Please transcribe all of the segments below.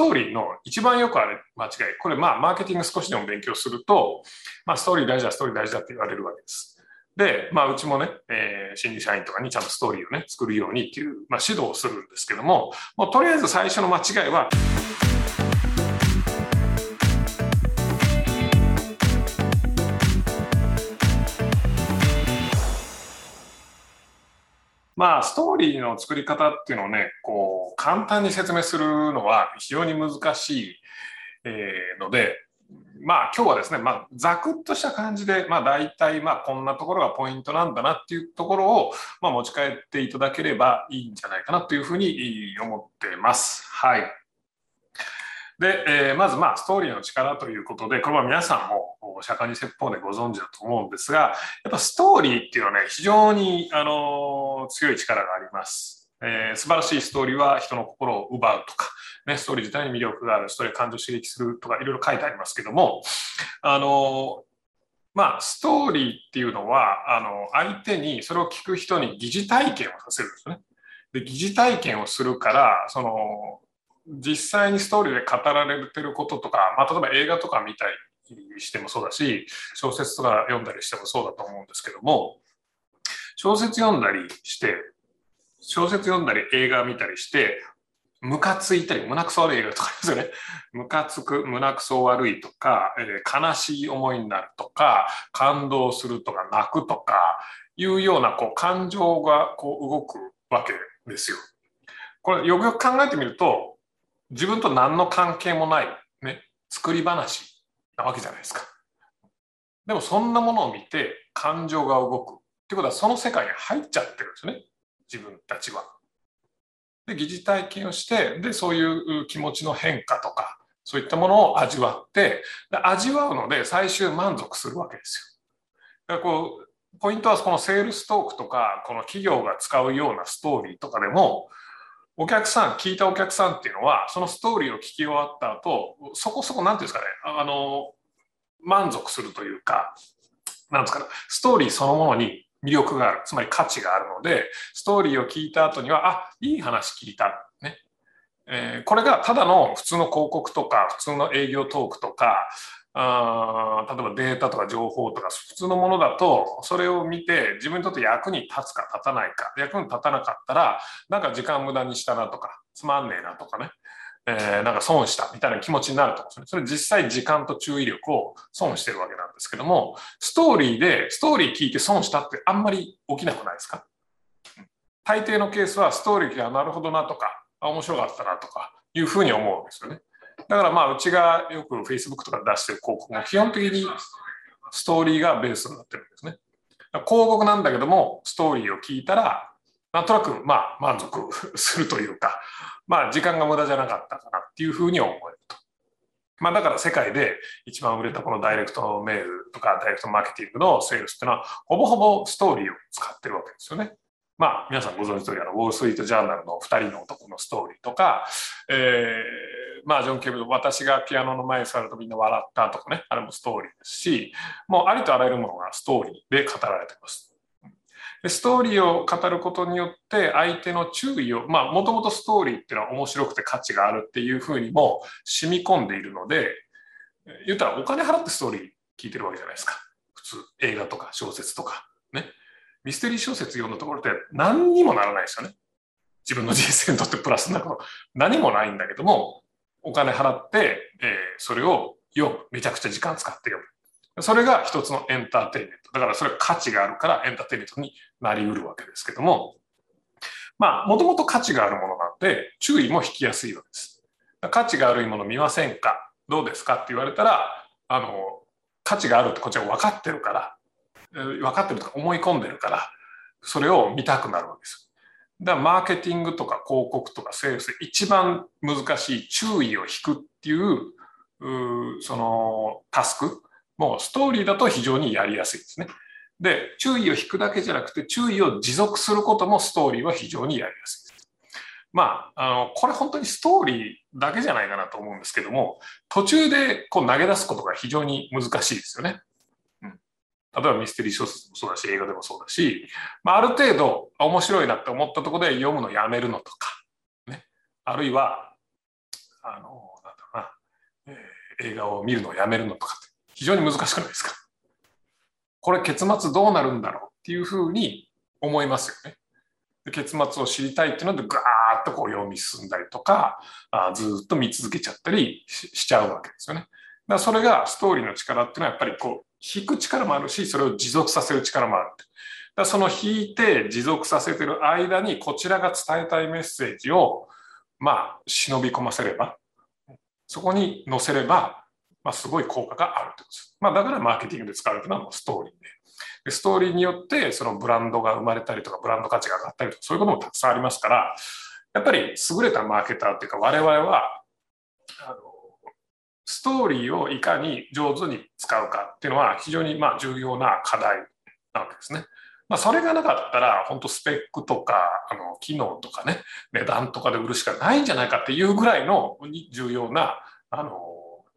トーリーの一番よくある間違い、これまあマーケティング少しでも勉強すると、まあストーリー大事だ、ストーリー大事だって言われるわけです。で、まあうちもね、えー、新入社員とかにちゃんとストーリーをね、作るようにっていう、まあ指導をするんですけども、もうとりあえず最初の間違いは、まあ、ストーリーの作り方っていうのをね、こう、簡単に説明するのは非常に難しい、えー、ので、まあ今日はですね、まあざくっとした感じで、まあ大体まあこんなところがポイントなんだなっていうところを、まあ持ち帰っていただければいいんじゃないかなというふうに思ってます。はい。で、えー、まずまあストーリーの力ということで、これは皆さんも釈迦に説法でご存知だと思うんですが、やっぱストーリーっていうのはね、非常にあの強い力があります。えー、素晴らしいストーリーは人の心を奪うとか、ね、ストーリー自体に魅力がある、ストーリー感情を刺激するとか、いろいろ書いてありますけども、あのまあ、ストーリーっていうのは、あの、相手に、それを聞く人に疑似体験をさせるんですね。で、疑似体験をするから、その、実際にストーリーで語られてることとか、まあ、例えば映画とか見たりしてもそうだし、小説とか読んだりしてもそうだと思うんですけども、小説読んだりして、小説読んだり映画見たりして、ムカついたり、胸くそ悪い映画とかですよね。ムカつく、胸くそ悪いとか、えー、悲しい思いになるとか、感動するとか、泣くとか、いうような、こう、感情が、こう、動くわけですよ。これ、よくよく考えてみると、自分と何の関係もない、ね、作り話なわけじゃないですか。でも、そんなものを見て、感情が動く。ってことは、その世界に入っちゃってるんですね。自分たちは。で疑似体験をしてでそういう気持ちの変化とかそういったものを味わってで味わうので最終満足するわけですよ。だからこうポイントはこのセールストークとかこの企業が使うようなストーリーとかでもお客さん聞いたお客さんっていうのはそのストーリーを聞き終わった後そこそこ何ていうんですかねあの満足するというかなんですかねストーリーそのものに魅力がある、つまり価値があるので、ストーリーを聞いた後には、あ、いい話聞いた。ね。えー、これがただの普通の広告とか、普通の営業トークとか、あ例えばデータとか情報とか普通のものだとそれを見て自分にとって役に立つか立たないか役に立たなかったらなんか時間無駄にしたなとかつまんねえなとかねえー、なんか損したみたいな気持ちになると思うんです。それ実際時間と注意力を損してるわけなんですけども、ストーリーで、ストーリー聞いて損したってあんまり起きなくないですか？大抵のケースはストーリーがなるほどなとか、面白かったなとかいうふうに思うんですよね。だからまあうちがよく Facebook とか出してる広告も基本的にストーリーがベースになってるんですね。広告なんだけども、ストーリーを聞いたら、なんとなくまあ満足するというか、まあ時間が無駄じゃなかったかなっていうふうに思えると。まあだから世界で一番売れたこのダイレクトメールとかダイレクトマーケティングのセールスっていうのはほぼほぼストーリーを使ってるわけですよね。まあ皆さんご存知通りあのウォール・ストリート・ジャーナルの2人の男のストーリーとか、えー、まあジョン・ケブル私がピアノの前に座るとみんな笑ったとかねあれもストーリーですしもうありとあらゆるものがストーリーで語られてます。でストーリーを語ることによって相手の注意を、まあもともとストーリーっていうのは面白くて価値があるっていうふうにも染み込んでいるので、言ったらお金払ってストーリー聞いてるわけじゃないですか。普通映画とか小説とか。ね。ミステリー小説読んだところって何にもならないですよね。自分の人生にとってプラスなこと何もないんだけども、お金払って、え、それを読む。めちゃくちゃ時間使って読む。それが一つのエンターテインメント。だからそれは価値があるからエンターテインメントになりうるわけですけども、まあ、もともと価値があるものなんで、注意も引きやすいわけです。価値があるもの見ませんか？どうですかって言われたら、あの、価値があるってこっちは分かってるから、分かってるとか思い込んでるから、それを見たくなるわけです。だからマーケティングとか広告とかセールスで一番難しい注意を引くっていう、うそのタスクもうストーリーだと非常にやりやすいですね。で、注意を引くだけじゃなくて、注意を持続することもストーリーは非常にやりやすいです。まあ、あの、これ本当にストーリーだけじゃないかなと思うんですけども、途中でこう投げ出すことが非常に難しいですよね。例えばミステリー小説もそうだし、映画でもそうだし、まあ、ある程度面白いなって思ったところで読むのやめるのとか、ね。あるいは、あの、なんだろうな、えー、映画を見るのをやめるのとかって非常に難しくないですか？これ結末どうなるんだろうっていうふうに思いますよね。で結末を知りたいっていうのでガーッとこう読み進んだりとかあずっと見続けちゃったりしちゃうわけですよね。だそれがストーリーの力っていうのはやっぱりこう引く力もあるしそれを持続させる力もある。だその引いて持続させてる間にこちらが伝えたいメッセージをまあ忍び込ませればそこに載せれば、まあ、すごい効果があるということです。まあ、だからマーケティングで使われるのはストーリーで。でストーリーによってそのブランドが生まれたりとかブランド価値が上がったりとかそういうこともたくさんありますからやっぱり優れたマーケターっていうか我々はあのストーリーをいかに上手に使うかっていうのは非常にま重要な課題なわけですね。まあ、それがなかったら、本当スペックとか、あの、機能とかね、値段とかで売るしかないんじゃないかっていうぐらいの重要な、あの、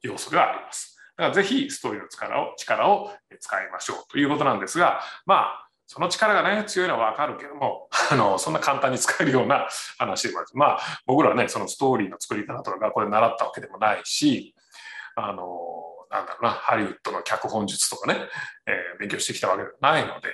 要素があります。だからぜひストーリーの力を、力を使いましょうということなんですが、まあ、その力がね、強いのはわかるけども、あの、そんな簡単に使えるような話でもある。まあ、僕らはね、そのストーリーの作り方とか学校で習ったわけでもないし、あの、なんだろうな、ハリウッドの脚本術とかね、えー、勉強してきたわけではないので、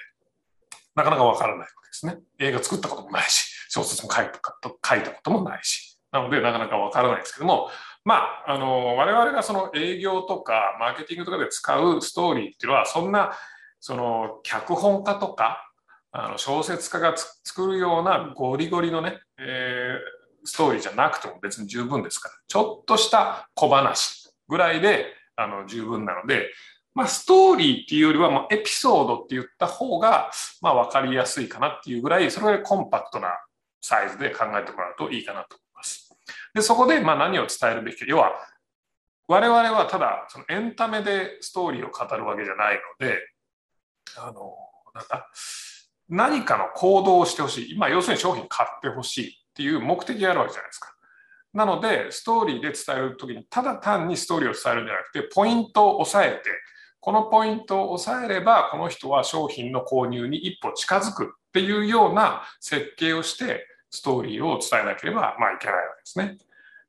なかなかわからないわけですね。映画作ったこともないし、小説も書いた書いたこともないし。なので、なかなかわからないですけども、まあ、あの、我々がその営業とかマーケティングとかで使うストーリーっていうのは、そんな、その、脚本家とか、あの小説家が作るようなゴリゴリのね、えー、ストーリーじゃなくても別に十分ですから、ちょっとした小話ぐらいであの十分なので、まあ、ストーリーっていうよりはもうエピソードって言った方が、ま、分かりやすいかなっていうぐらい、それぐらいコンパクトなサイズで考えてもらうといいかなと思います。で、そこでま何を伝えるべきか。要は、我々はただそのエンタメでストーリーを語るわけじゃないので、あの、なんだ、何かの行動をしてほしい。今、要するに商品買ってほしいっていう目的があるわけじゃないですか。なので、ストーリーで伝えるときに、ただ単にストーリーを伝えるんじゃなくて、ポイントを押さえて、このポイントを押さえれば、この人は商品の購入に一歩近づくっていうような設計をして、ストーリーを伝えなければまあいけないわけですね。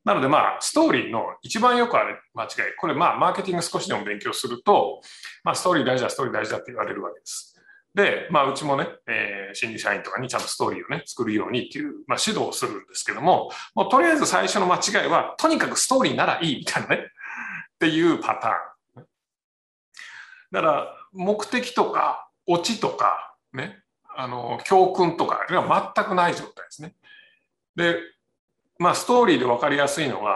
なのでまあ、ストーリーの一番よくある間違い、これまあ、マーケティング少しでも勉強すると、まあ、ストーリー大事だ、ストーリー大事だって言われるわけです。で、まあ、うちもね、えー、新入社員とかにちゃんとストーリーをね、作るようにっていう、まあ、指導をするんですけども、もうとりあえず最初の間違いは、とにかくストーリーならいいみたいなね、っていうパターン。だから、目的とか、オチとか、ね、あの、教訓とかが全くない状態ですね。で、まあ、ストーリーで分かりやすいのは、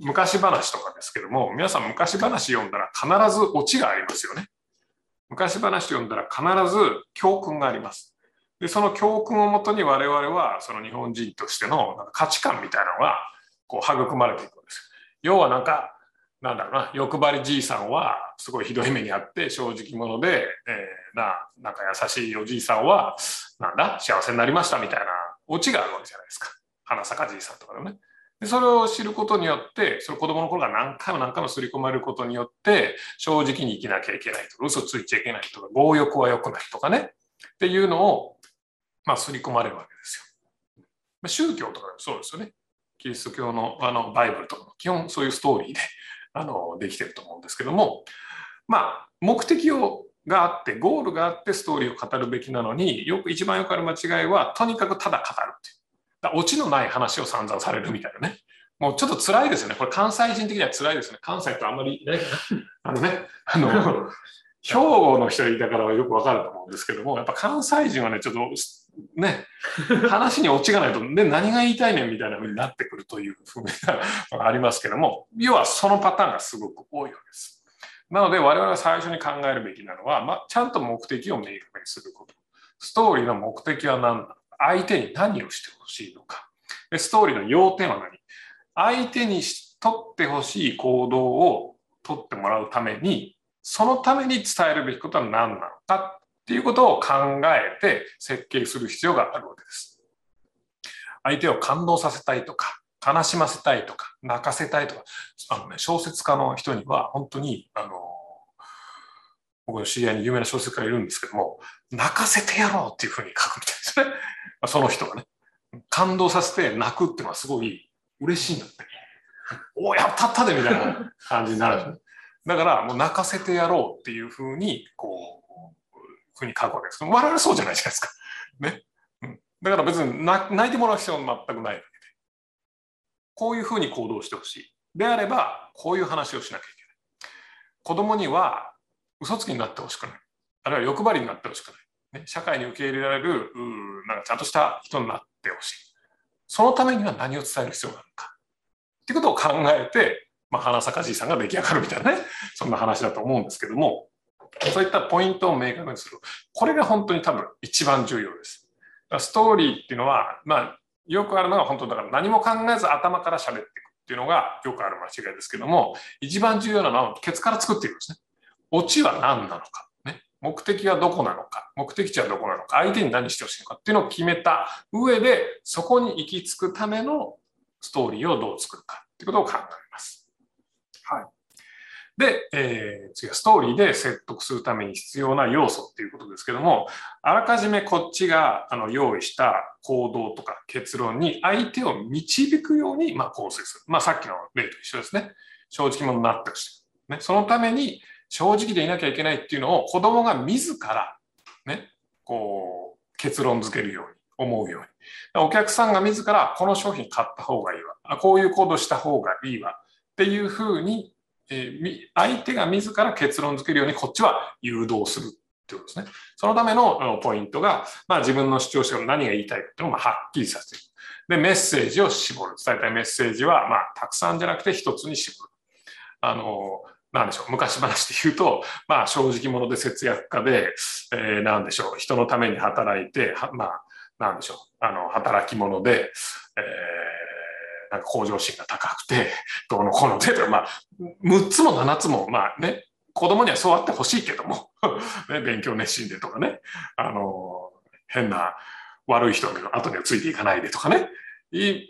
昔話とかですけども、皆さん昔話読んだら必ずオチがありますよね。昔話読んだら必ず教訓があります。で、その教訓をもとに我々は、その日本人としての価値観みたいなのが、こう、育まれていくんです。要はなんか、なんだろうな、欲張りじいさんはすごいひどい目にあって正直者で、えー、な、なんか優しいおじいさんは、なんだ、幸せになりましたみたいなオチがあるわけじゃないですか。花咲じいさんとかでもね。でそれを知ることによって、それ子供の頃から何回も何回も刷り込まれることによって、正直に生きなきゃいけないとか、嘘ついちゃいけないとか、強欲は良くないとかね、っていうのを、まあ、刷り込まれるわけですよ。宗教とかそうですよね。キリスト教のあのバイブルとかも基本そういうストーリーで あのできてると思うんですけども、まあ、目的をがあって、ゴールがあってストーリーを語るべきなのに、よく一番よくある間違いは、とにかくただ語るっていう。オチのない話を散々されるみたいなね。もうちょっと辛いですよね。これ関西人的には辛いですね。関西とあんまりいないかな。あのね、あの、兵庫の人いたからはよくわかると思うんですけども、やっぱ関西人はね、ちょっとね、話にオチがないと、ね、何が言いたいねんみたいな風になってくるというふうがありますけども、要はそのパターンがすごく多いわけです。なので我々は最初に考えるべきなのは、まあ、ちゃんと目的を明確にすること。ストーリーの目的は何なの相手に何をしてほしいのか。ストーリーの要点は何？相手に取ってほしい行動を取ってもらうために、そのために伝えるべきことは何なのか？っていうことを考えて設計する必要があるわけです。相手を感動させたいとか、悲しませたいとか、泣かせたいとか、あのね、小説家の人には本当に、あの、僕の知り合いに有名な小説家がいるんですけども、泣かせてやろうっていうふうに書くみたいですね。その人がね。感動させて泣くっていうのはすごい嬉しいんだって。おやったったでみたいな感じになるでしょ。だからもう泣かせてやろうっていうふうに、こう、ふうに書くわけです。我々そうじゃないじゃないですか。ね。だから別に泣いてもらう必要は全くないわけで。こういうふうに行動してほしい。であれば、こういう話をしなきゃいけない。子供には嘘つきになってほしくない。あるいは欲張りになってほしくない。ね、社会に受け入れられる、なんかちゃんとした人になってほしい。そのためには何を伝える必要があるのか。っていうことを考えて、まあ、花咲かじいさんが出来上がるみたいなね、そんな話だと思うんですけども、そういったポイントを明確にする。これが本当に多分一番重要です。ストーリーっていうのは、まあ、よくあるのが本当だから何も考えず頭から喋っていくっていうのがよくある間違いですけども、一番重要なのはケツから作っていくんですね。オチは何なのか。ね、目的はどこなのか。目的地はどこなのか。相手に何してほしいのかっていうのを決めた上で、そこに行き着くためのストーリーをどう作るかっていうことを考えます。はい。で、えー、次はストーリーで説得するために必要な要素っていうことですけども、あらかじめこっちがあの用意した行動とか結論に相手を導くようにま構成する。まあさっきの例と一緒ですね。正直者になってほしい。ね、そのために正直でいなきゃいけないっていうのを子供が自らね、こう結論付けるように思うように。お客さんが自らこの商品買った方がいいわ。こういう行動した方がいいわ。っていうふうに、えー、相手が自ら結論付けるようにこっちは誘導するってことですね。そのためのポイントが、まあ、自分の主張者が何が言いたいかっていうのをはっきりさせている。で、メッセージを絞る。伝えたいメッセージは、まあ、たくさんじゃなくて一つに絞る。あの、なんでしょう、昔話で言うと、まあ、正直者で節約家で、えー、なんでしょう、人のために働いて、はまあ、なんでしょう、あの、働き者で、えー、なんか向上心が高くて、どうのこうので、まあ、6つも7つも、まあね、子供にはそうあってほしいけども、ね、勉強熱心でとかね、あの、変な悪い人の後にはついていかないでとかね、い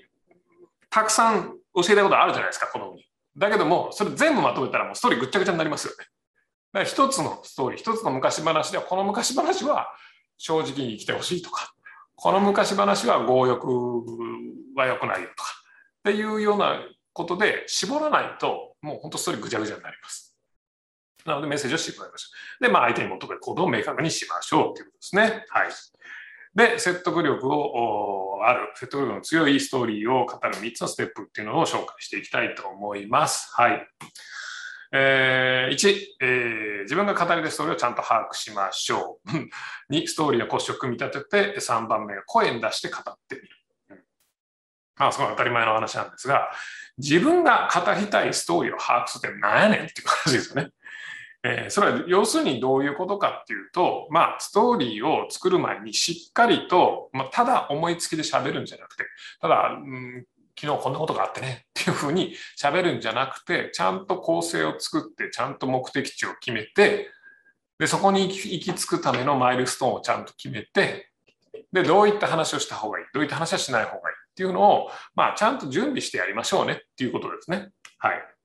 たくさん教えたことあるじゃないですか、子供に。だけども、それ全部まとめたらもうストーリーぐっちゃぐちゃになりますよね。だから一つのストーリー、一つの昔話では、この昔話は正直に生きてほしいとか、この昔話は強欲は良くないよとか、っていうようなことで絞らないと、もう本当ストーリーぐちゃぐちゃになります。なのでメッセージを絞りましょう。で、まあ相手に求める行動を明確にしましょうということですね。はい。で、説得力をある、説得力の強いストーリーを語る3つのステップっていうのを紹介していきたいと思います。はい。えー、1、えー、自分が語りるストーリーをちゃんと把握しましょう。2、ストーリーの骨子を組み立てて、3番目が声に出して語ってみる。まあ、その当たり前の話なんですが、自分が語りたいストーリーを把握するって何やねんっていう話ですよね。えー、それは要するにどういうことかっていうと、まあ、ストーリーを作る前にしっかりと、まあ、ただ思いつきで喋るんじゃなくて、ただ、うん、昨日こんなことがあってねっていうふうに喋るんじゃなくて、ちゃんと構成を作って、ちゃんと目的地を決めて、で、そこに行き着くためのマイルストーンをちゃんと決めて、で、どういった話をした方がいい、どういった話はしない方がいいっていうのを、まあ、ちゃんと準備してやりましょうねっていうことですね。はい。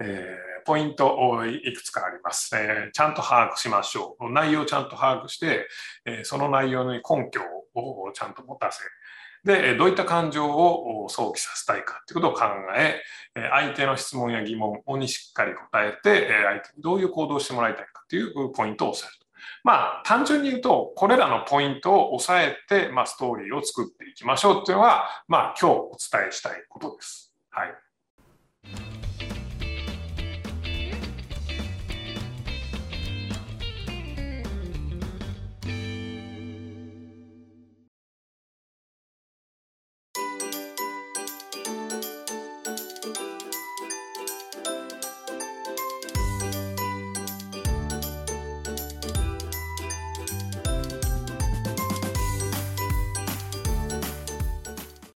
えー、ポイントをいくつかあります、えー、ちゃんと把握しましょう。内容をちゃんと把握して、え、その内容に根拠をちゃんと持たせ、で、どういった感情を想起させたいかということを考え、相手の質問や疑問にしっかり答えて、相手にどういう行動をしてもらいたいかというポイントを押さえると。まあ、単純に言うと、これらのポイントを押さえて、まあ、ストーリーを作っていきましょうというのが、まあ、今日お伝えしたいことです。はい。